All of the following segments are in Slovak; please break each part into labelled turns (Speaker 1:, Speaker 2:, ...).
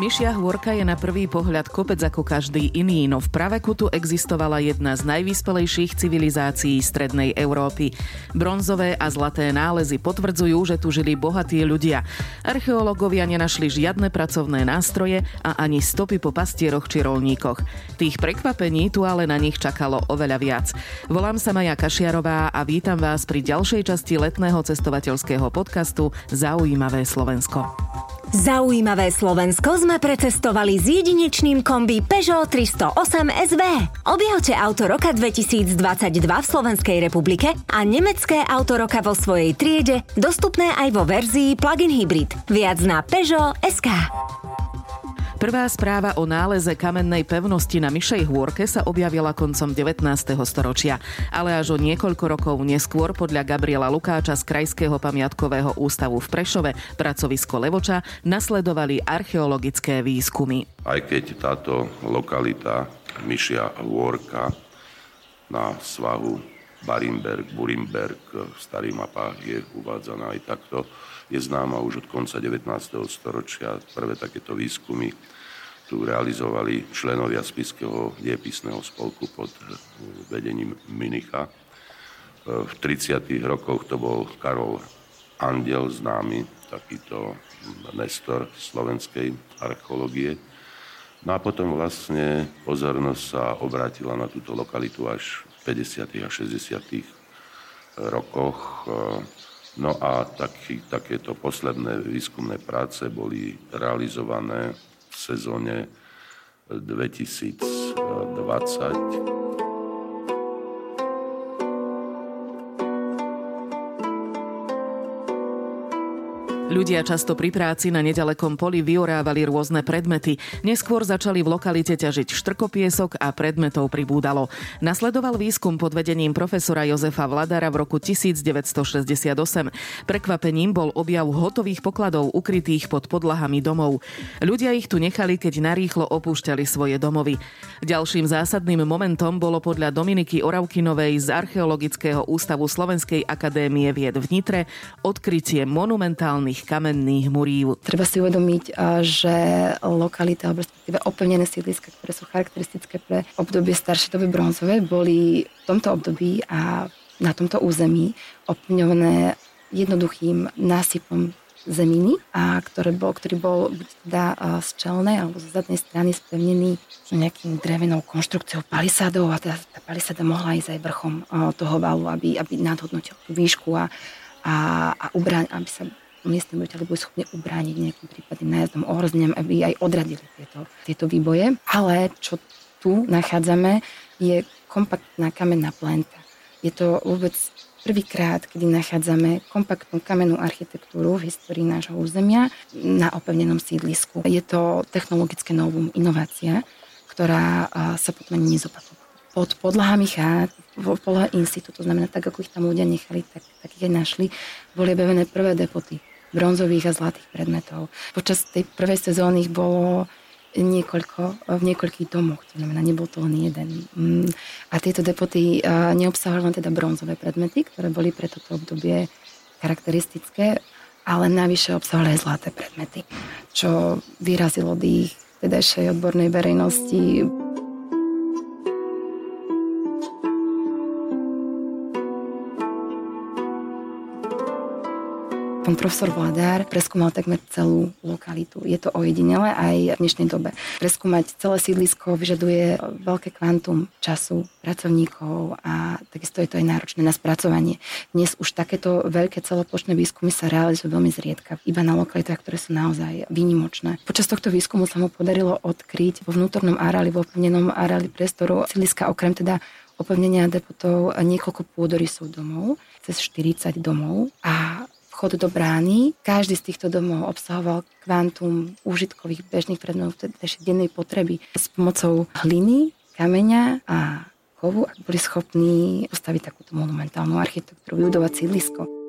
Speaker 1: Myšia hôrka je na prvý pohľad kopec ako každý iný, no v praveku tu existovala jedna z najvyspelejších civilizácií strednej Európy. Bronzové a zlaté nálezy potvrdzujú, že tu žili bohatí ľudia. Archeológovia nenašli žiadne pracovné nástroje a ani stopy po pastieroch či rolníkoch. Tých prekvapení tu ale na nich čakalo oveľa viac. Volám sa Maja Kašiarová a vítam vás pri ďalšej časti letného cestovateľského podcastu Zaujímavé Slovensko.
Speaker 2: Zaujímavé Slovensko sme precestovali s jedinečným kombi Peugeot 308 SV. Objavte auto roka 2022 v Slovenskej republike a nemecké auto roka vo svojej triede, dostupné aj vo verzii plug-in hybrid. Viac na Peugeot SK.
Speaker 1: Prvá správa o náleze kamennej pevnosti na Myšej hôrke sa objavila koncom 19. storočia, ale až o niekoľko rokov neskôr podľa Gabriela Lukáča z Krajského pamiatkového ústavu v Prešove, pracovisko Levoča, nasledovali archeologické výskumy.
Speaker 3: Aj keď táto lokalita Myšia hôrka na svahu Barimberg, Burimberg v starých mapách je uvádzaná aj takto, je známa už od konca 19. storočia. Prvé takéto výskumy tu realizovali členovia Spiského diepisného spolku pod vedením Minicha. V 30. rokoch to bol Karol Andel, známy takýto nestor slovenskej archeológie. No a potom vlastne pozornosť sa obrátila na túto lokalitu až v 50. a 60. rokoch No a taký, takéto posledné výskumné práce boli realizované v sezóne 2020
Speaker 1: Ľudia často pri práci na nedalekom poli vyorávali rôzne predmety. Neskôr začali v lokalite ťažiť štrkopiesok a predmetov pribúdalo. Nasledoval výskum pod vedením profesora Jozefa Vladara v roku 1968. Prekvapením bol objav hotových pokladov ukrytých pod podlahami domov. Ľudia ich tu nechali, keď narýchlo opúšťali svoje domovy. Ďalším zásadným momentom bolo podľa Dominiky Oravkinovej z Archeologického ústavu Slovenskej akadémie vied v Nitre odkrytie monumentálnych kamenných murív.
Speaker 4: Treba si uvedomiť, že lokality, alebo respektíve oplnené sídliska, ktoré sú charakteristické pre obdobie staršej doby bronzové, boli v tomto období a na tomto území oplňované jednoduchým násypom zeminy, a ktoré bol, ktorý bol teda z čelnej alebo z zadnej strany spevnený nejakým drevenou konštrukciou palisádov a teda tá palisáda mohla ísť aj vrchom toho valu, aby, aby nadhodnotil tú výšku a, a, a ubráň, aby sa miestne obyvateľi boli schopní ubrániť nejakým prípadným nájazdom, ohrozeniam, aby aj odradili tieto, tieto výboje. Ale čo tu nachádzame, je kompaktná kamenná plenta. Je to vôbec prvýkrát, kedy nachádzame kompaktnú kamennú architektúru v histórii nášho územia na opevnenom sídlisku. Je to technologické novum, inovácia, ktorá sa potom ani nezopakovala. Pod podlahami chát, v polohe institútu, to znamená tak, ako ich tam ľudia nechali, tak, tak ich aj našli, boli objavené prvé depoty bronzových a zlatých predmetov. Počas tej prvej sezóny ich bolo niekoľko, v niekoľkých domoch, to znamená, nebol to len jeden. Mm. A tieto depoty neobsahovali len teda bronzové predmety, ktoré boli pre toto obdobie charakteristické, ale navyše obsahovali aj zlaté predmety, čo vyrazilo dých tedajšej odbornej verejnosti. Pán profesor Vladár preskúmal takmer celú lokalitu. Je to ojedinele aj v dnešnej dobe. Preskúmať celé sídlisko vyžaduje veľké kvantum času, pracovníkov a takisto je to aj náročné na spracovanie. Dnes už takéto veľké celoplošné výskumy sa realizujú veľmi zriedka, iba na lokalitách, ktoré sú naozaj výnimočné. Počas tohto výskumu sa mu podarilo odkryť vo vnútornom areáli, vo opevnenom areáli priestoru sídliska okrem teda opevnenia depotov niekoľko pôdorysov domov, cez 40 domov a vchod do brány. Každý z týchto domov obsahoval kvantum užitkových bežných predmetov ešte dennej potreby. S pomocou hliny, kameňa a kovu boli schopní postaviť takúto monumentálnu architektúru, vybudovať sídlisko.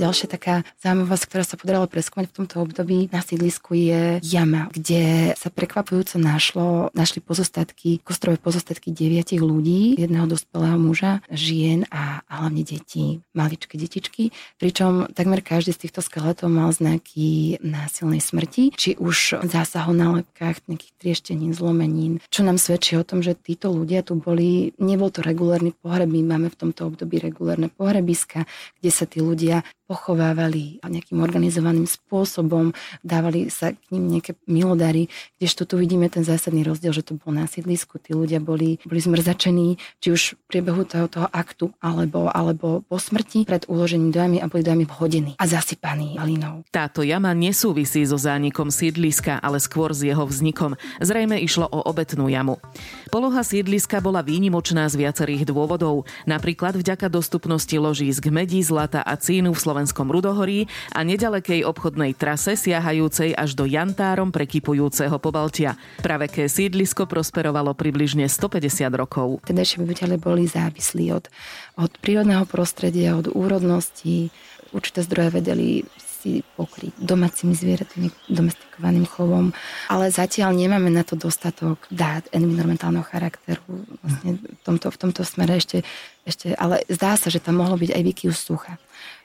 Speaker 4: Ďalšia taká zaujímavosť, ktorá sa podarila preskúmať v tomto období na sídlisku je jama, kde sa prekvapujúco našlo, našli pozostatky, kostrové pozostatky deviatich ľudí, jedného dospelého muža, žien a, a hlavne detí, maličké detičky, pričom takmer každý z týchto skeletov mal znaky násilnej smrti, či už zásahov na lepkách, nejakých trieštení, zlomenín, čo nám svedčí o tom, že títo ľudia tu boli, nebol to regulárny pohreb, my máme v tomto období regulárne pohrebiska, kde sa tí ľudia pochovávali nejakým organizovaným spôsobom, dávali sa k ním nejaké milodary, kdežto tu vidíme ten zásadný rozdiel, že to bolo na sídlisku, tí ľudia boli, boli zmrzačení, či už v priebehu toho, toho aktu, alebo, alebo po smrti pred uložením do a boli do vhodení a zasypaní hlinou.
Speaker 1: Táto jama nesúvisí so zánikom sídliska, ale skôr s jeho vznikom. Zrejme išlo o obetnú jamu. Poloha sídliska bola výnimočná z viacerých dôvodov, napríklad vďaka dostupnosti ložísk medí, zlata a cínu v Slovensku slovenskom Rudohorí a nedalekej obchodnej trase siahajúcej až do Jantárom prekypujúceho Pobaltia. Praveké sídlisko prosperovalo približne 150 rokov.
Speaker 4: Tedajšie obyvateľe boli závislí od, od prírodného prostredia, od úrodnosti, určité zdroje vedeli si pokryť domácimi zvieratami, domestikovaným chovom, ale zatiaľ nemáme na to dostatok dát environmentálneho charakteru. Vlastne v tomto, v tomto smere ešte, ešte, ale zdá sa, že tam mohlo byť aj vykyus sucha.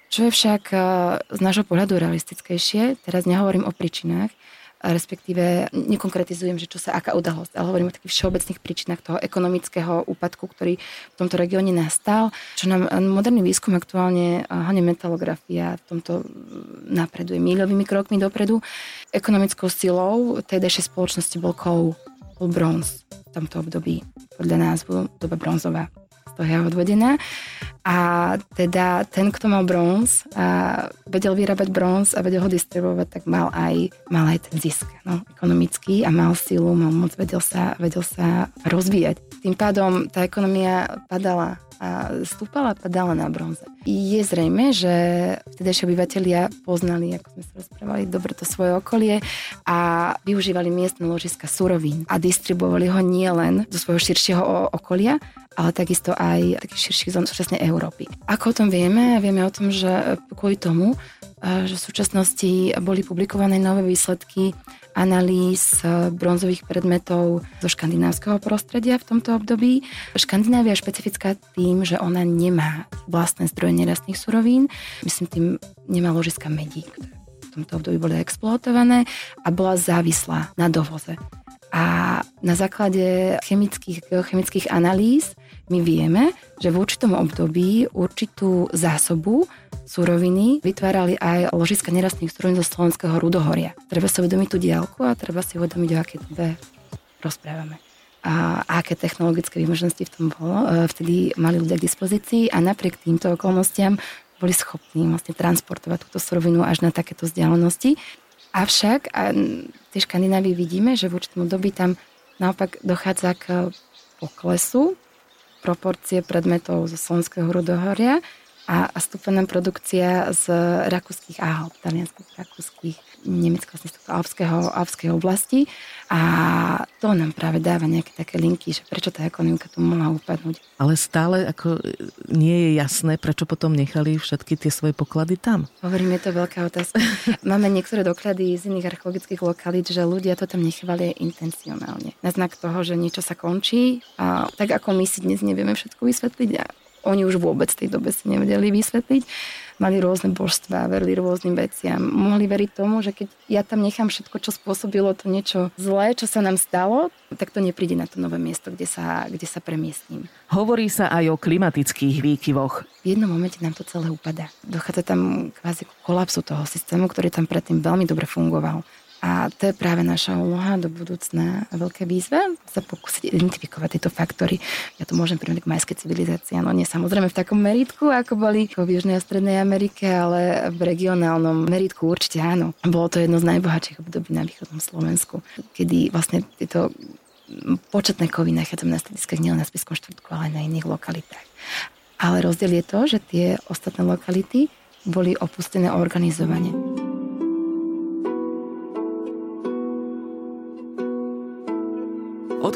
Speaker 4: Čo je však eh, z nášho pohľadu realistickejšie, teraz nehovorím o príčinách, respektíve nekonkretizujem, že čo sa, aká udalosť, ale hovorím o takých všeobecných príčinách toho ekonomického úpadku, ktorý v tomto regióne nastal, čo nám eh, moderný výskum aktuálne, eh, hlavne metalografia v tomto napreduje míľovými krokmi dopredu. Ekonomickou silou tehdejšej spoločnosti bol kov, bol bronz v tomto období, podľa názvu doba bronzová to je odvodená. A teda ten, kto mal bronz a vedel vyrábať bronz a vedel ho distribuovať, tak mal aj, mal aj ten zisk no, ekonomický a mal silu, mal moc, vedel sa, vedel sa rozvíjať. Tým pádom tá ekonomia padala a stúpala padala na bronze. Je zrejme, že vtedejšie obyvateľia poznali, ako sme sa rozprávali, dobre to svoje okolie a využívali miestne ložiska surovín a distribuovali ho nielen do svojho širšieho okolia, ale takisto aj takých širších zón súčasnej Európy. Ako o tom vieme? Vieme o tom, že kvôli tomu, že v súčasnosti boli publikované nové výsledky analýz bronzových predmetov zo škandinávskeho prostredia v tomto období. Škandinávia je špecifická tým, že ona nemá vlastné zdroje nerastných surovín. Myslím tým, nemá ložiska medí, ktoré v tomto období boli exploatované a bola závislá na dovoze. A na základe chemických, geochemických analýz my vieme, že v určitom období určitú zásobu suroviny vytvárali aj ložiska nerastných surovín zo slovenského rudohoria. Treba sa uvedomiť tú diálku a treba si uvedomiť, o aké dobe rozprávame. A, aké technologické vymoženosti v tom bolo. E, vtedy mali ľudia k dispozícii a napriek týmto okolnostiam boli schopní vlastne transportovať túto surovinu až na takéto vzdialenosti. Avšak a v tej Škandinávii vidíme, že v určitom období tam naopak dochádza k poklesu proporcie predmetov zo Slovenského rudohoria a, a stúpená produkcia z rakúskych a talianských, rakúskych, nemeckého, vlastne alpského, alpskej oblasti a to nám práve dáva nejaké také linky, že prečo tá ekonomika tu mohla upadnúť.
Speaker 1: Ale stále ako nie je jasné, prečo potom nechali všetky tie svoje poklady tam.
Speaker 4: Hovorím, je to veľká otázka. Máme niektoré doklady z iných archeologických lokalít, že ľudia to tam nechávali intencionálne. Na znak toho, že niečo sa končí a tak ako my si dnes nevieme všetko vysvetliť a oni už vôbec v tej dobe si nevedeli vysvetliť. Mali rôzne božstva, verili rôznym veciam. Mohli veriť tomu, že keď ja tam nechám všetko, čo spôsobilo to niečo zlé, čo sa nám stalo, tak to nepríde na to nové miesto, kde sa, kde sa premiestním.
Speaker 1: Hovorí sa aj o klimatických výkyvoch.
Speaker 4: V jednom momente nám to celé upadá. Dochádza tam kvázi kolapsu toho systému, ktorý tam predtým veľmi dobre fungoval. A to je práve naša úloha do budúcna veľké výzva sa pokúsiť identifikovať tieto faktory. Ja to môžem prirovnať k majskej civilizácii. No nie samozrejme v takom meritku, ako boli v Južnej a Strednej Amerike, ale v regionálnom meritku určite áno. Bolo to jedno z najbohatších období na východnom Slovensku, kedy vlastne tieto početné kovy nachádzame na strediskách nielen na Spiskom štvrtku, ale aj na iných lokalitách. Ale rozdiel je to, že tie ostatné lokality boli opustené organizovane.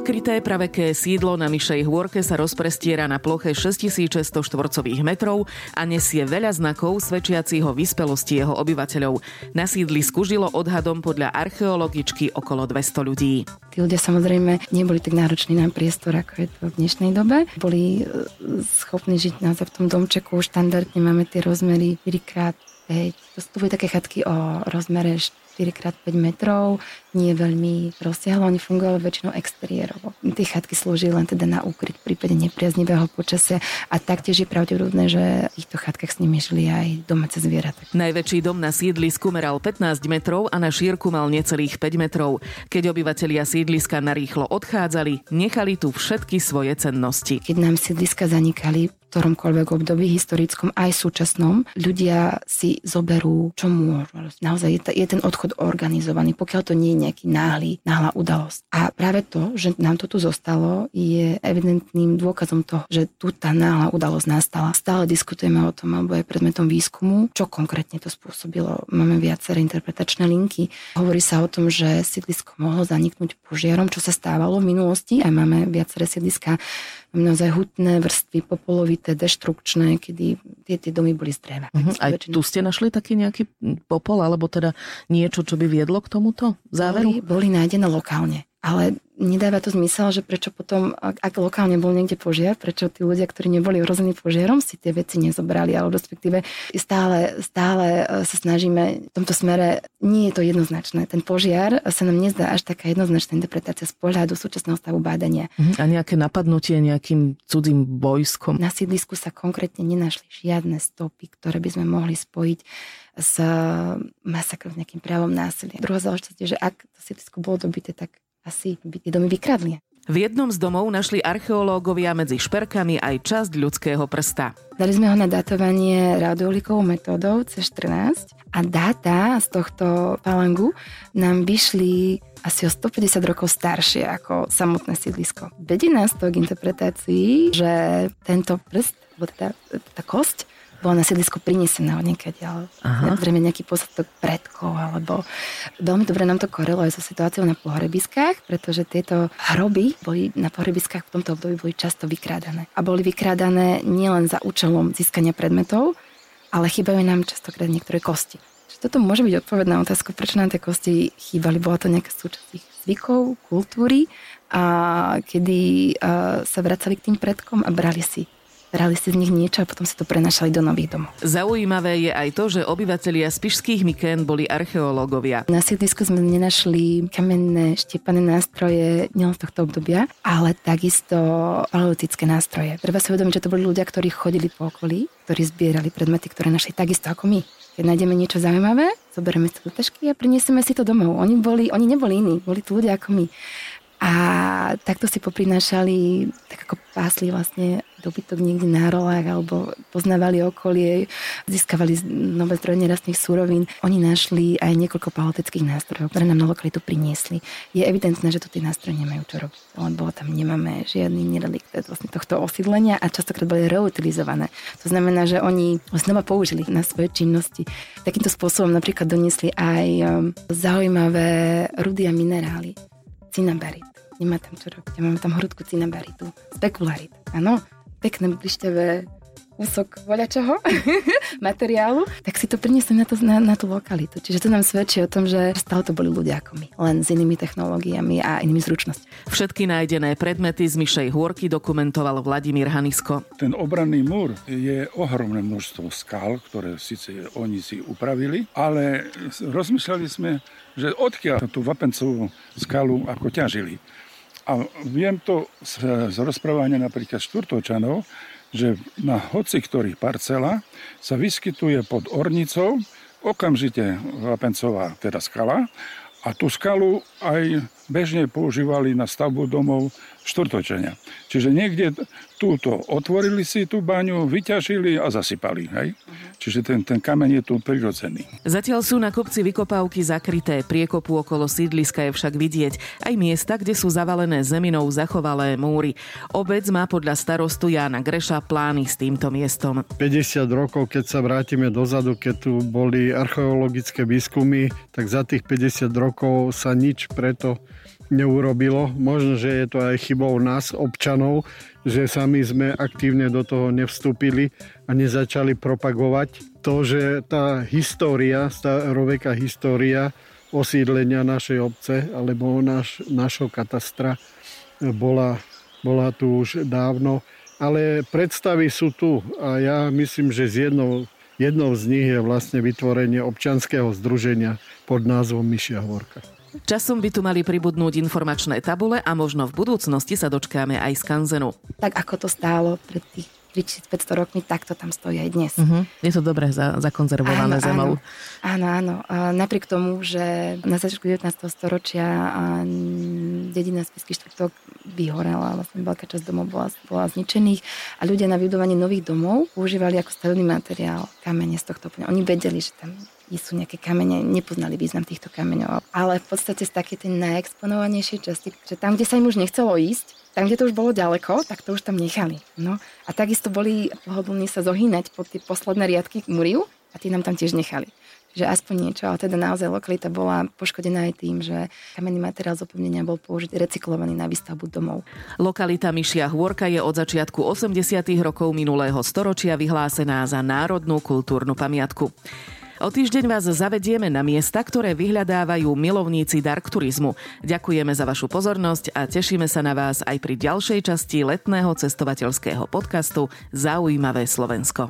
Speaker 1: Zakryté praveké sídlo na Myšej hôrke sa rozprestiera na ploche 6600 štvorcových metrov a nesie veľa znakov svedčiacich o vyspelosti jeho obyvateľov. Na sídlisku žilo odhadom podľa archeologičky okolo 200 ľudí.
Speaker 4: Tí ľudia samozrejme neboli tak nároční na priestor, ako je to v dnešnej dobe. Boli e, schopní žiť naozaj v tom domčeku. Štandardne máme tie rozmery 4x5. To sú také chatky o rozmere 4x5 metrov, nie veľmi rozsiahlo, oni fungovali väčšinou exteriérovo. Tie chatky slúžili len teda na úkryt v prípade nepriaznivého počasia a taktiež je pravdepodobné, že v týchto chatkách s nimi žili aj domáce zvieratá.
Speaker 1: Najväčší dom na sídlisku meral 15 metrov a na šírku mal necelých 5 metrov. Keď obyvatelia sídliska narýchlo odchádzali, nechali tu všetky svoje cennosti.
Speaker 4: Keď nám sídliska zanikali, ktoromkoľvek období historickom, aj súčasnom, ľudia si zoberú, čo môžu. Naozaj je, je ten odchod organizovaný, pokiaľ to nie je nejaký náhly, náhla udalosť. A práve to, že nám to tu zostalo, je evidentným dôkazom toho, že tu tá náhla udalosť nastala. Stále diskutujeme o tom, alebo je predmetom výskumu, čo konkrétne to spôsobilo. Máme viaceré interpretačné linky. Hovorí sa o tom, že sídlisko mohlo zaniknúť požiarom, čo sa stávalo v minulosti. Aj máme viaceré sídliska naozaj hutné vrstvy, popolovité, deštrukčné, kedy tie, tie domy boli z dreva.
Speaker 1: Uh-huh. Aj väčšinu... tu ste našli taký nejaký popol, alebo teda niečo, čo by viedlo k tomuto záveru?
Speaker 4: Boli, boli nájdené lokálne. Ale nedáva to zmysel, že prečo potom, ak, ak lokálne bol niekde požiar, prečo tí ľudia, ktorí neboli ohrození požiarom, si tie veci nezobrali, alebo respektíve stále, stále e, sa snažíme v tomto smere, nie je to jednoznačné. Ten požiar sa nám nezdá až taká jednoznačná interpretácia z pohľadu súčasného stavu bádania.
Speaker 1: Mhm. A nejaké napadnutie nejakým cudzím vojskom?
Speaker 4: Na sídlisku sa konkrétne nenašli žiadne stopy, ktoré by sme mohli spojiť s masakrom, s nejakým právom násilia. Druhá záležitosť je, že ak to sídlisko bolo dobité, tak asi tie domy vykradli.
Speaker 1: V jednom z domov našli archeológovia medzi šperkami aj časť ľudského prsta.
Speaker 4: Dali sme ho na datovanie radiolikovou metódou C14 a dáta z tohto palangu nám vyšli asi o 150 rokov staršie ako samotné sídlisko. Vedie nás to k interpretácii, že tento prst, alebo tá, tá kosť, bola na sídlisko prinesená od ale zrejme nejaký posadok predkov, alebo veľmi dobre nám to koreluje so situáciou na pohrebiskách, pretože tieto hroby boli na pohrebiskách v tomto období boli často vykrádané. A boli vykrádané nielen za účelom získania predmetov, ale chýbajú nám častokrát niektoré kosti. Čiže toto môže byť odpoveď na otázku, prečo nám tie kosti chýbali. Bola to nejaká súčasť ich zvykov, kultúry a kedy uh, sa vracali k tým predkom a brali si brali si z nich niečo a potom si to prenašali do nových domov.
Speaker 1: Zaujímavé je aj to, že obyvatelia spišských Mykén boli archeológovia.
Speaker 4: Na sídlisku sme nenašli kamenné štiepané nástroje nielen z tohto obdobia, ale takisto paleolitické nástroje. Treba si uvedomiť, že to boli ľudia, ktorí chodili po okolí, ktorí zbierali predmety, ktoré našli takisto ako my. Keď nájdeme niečo zaujímavé, zoberieme si do tašky a priniesieme si to domov. Oni, boli, oni neboli iní, boli tu ľudia ako my. A takto si poprinášali, tak ako pásli vlastne dobytok niekde na rolách alebo poznávali okolie, získavali nové zdroje nerastných súrovín. Oni našli aj niekoľko paloteckých nástrojov, ktoré nám na lokalitu priniesli. Je evidentné, že tu tie nástroje nemajú čo robiť, lebo tam nemáme žiadny nerelikt vlastne tohto osídlenia a častokrát boli reutilizované. To znamená, že oni znova použili na svoje činnosti. Takýmto spôsobom napríklad doniesli aj um, zaujímavé rudy a minerály cinabarit. Nemá tam čo robiť. Máme tam hrudku cinabaritu. Spekularit. Áno, pekné blišťavé kúsok voľačoho materiálu, tak si to priniesli na, to, na, na tú lokalitu. Čiže to nám svedčí o tom, že stále to boli ľudia ako my, len s inými technológiami a inými zručnosťami.
Speaker 1: Všetky nájdené predmety z Myšej hôrky dokumentoval Vladimír Hanisko.
Speaker 5: Ten obranný múr je ohromné množstvo skal, ktoré síce oni si upravili, ale rozmýšľali sme, že odkiaľ tú vapencovú skalu ako ťažili. A viem to z, z rozprávania napríklad štvrtočanov, že na hoci ktorých parcela sa vyskytuje pod ornicou okamžite vapencová teda skala a tú skalu aj bežne používali na stavbu domov štvrtočenia. Čiže niekde túto otvorili si tú baňu, vyťažili a zasypali. Hej? Uh-huh. Čiže ten, ten kameň je tu prirodzený.
Speaker 1: Zatiaľ sú na kopci vykopávky zakryté, priekopu okolo sídliska je však vidieť aj miesta, kde sú zavalené zeminou zachovalé múry. Obec má podľa starostu Jána Greša plány s týmto miestom.
Speaker 6: 50 rokov, keď sa vrátime dozadu, keď tu boli archeologické výskumy, tak za tých 50 rokov sa nič preto neurobilo. Možno, že je to aj chybou nás, občanov, že sami sme aktívne do toho nevstúpili a nezačali propagovať to, že tá história, staroveká história osídlenia našej obce alebo naš, našho katastra bola, bola tu už dávno. Ale predstavy sú tu a ja myslím, že z jednou, jednou z nich je vlastne vytvorenie občanského združenia pod názvom Myšia Horka.
Speaker 1: Časom by tu mali pribudnúť informačné tabule a možno v budúcnosti sa dočkáme aj skanzenu.
Speaker 4: Tak ako to stálo pred tých 3500 rokmi, takto tam stojí aj dnes.
Speaker 1: Uh-huh. Je to dobre za, zakonzervované áno, zemou.
Speaker 4: Áno, áno. A napriek tomu, že na začiatku 19. storočia dedina Spisky štvrtok vyhorela, vlastne veľká časť domov bola, bola zničených a ľudia na vybudovanie nových domov používali ako stavebný materiál kamene z tohto plňa. Oni vedeli, že tam sú nejaké kamene, nepoznali význam týchto kameňov. Ale v podstate z také tej najexponovanejšej časti, že tam, kde sa im už nechcelo ísť, tam, kde to už bolo ďaleko, tak to už tam nechali. No. A takisto boli pohodlní sa zohýnať pod tie posledné riadky múriu a tie nám tam tiež nechali. Čiže aspoň niečo, ale teda naozaj lokalita bola poškodená aj tým, že kamenný materiál z opevnenia bol použitý recyklovaný na výstavbu domov.
Speaker 1: Lokalita Myšia Hôrka je od začiatku 80. rokov minulého storočia vyhlásená za národnú kultúrnu pamiatku. O týždeň vás zavedieme na miesta, ktoré vyhľadávajú milovníci dark turizmu. Ďakujeme za vašu pozornosť a tešíme sa na vás aj pri ďalšej časti letného cestovateľského podcastu Zaujímavé Slovensko.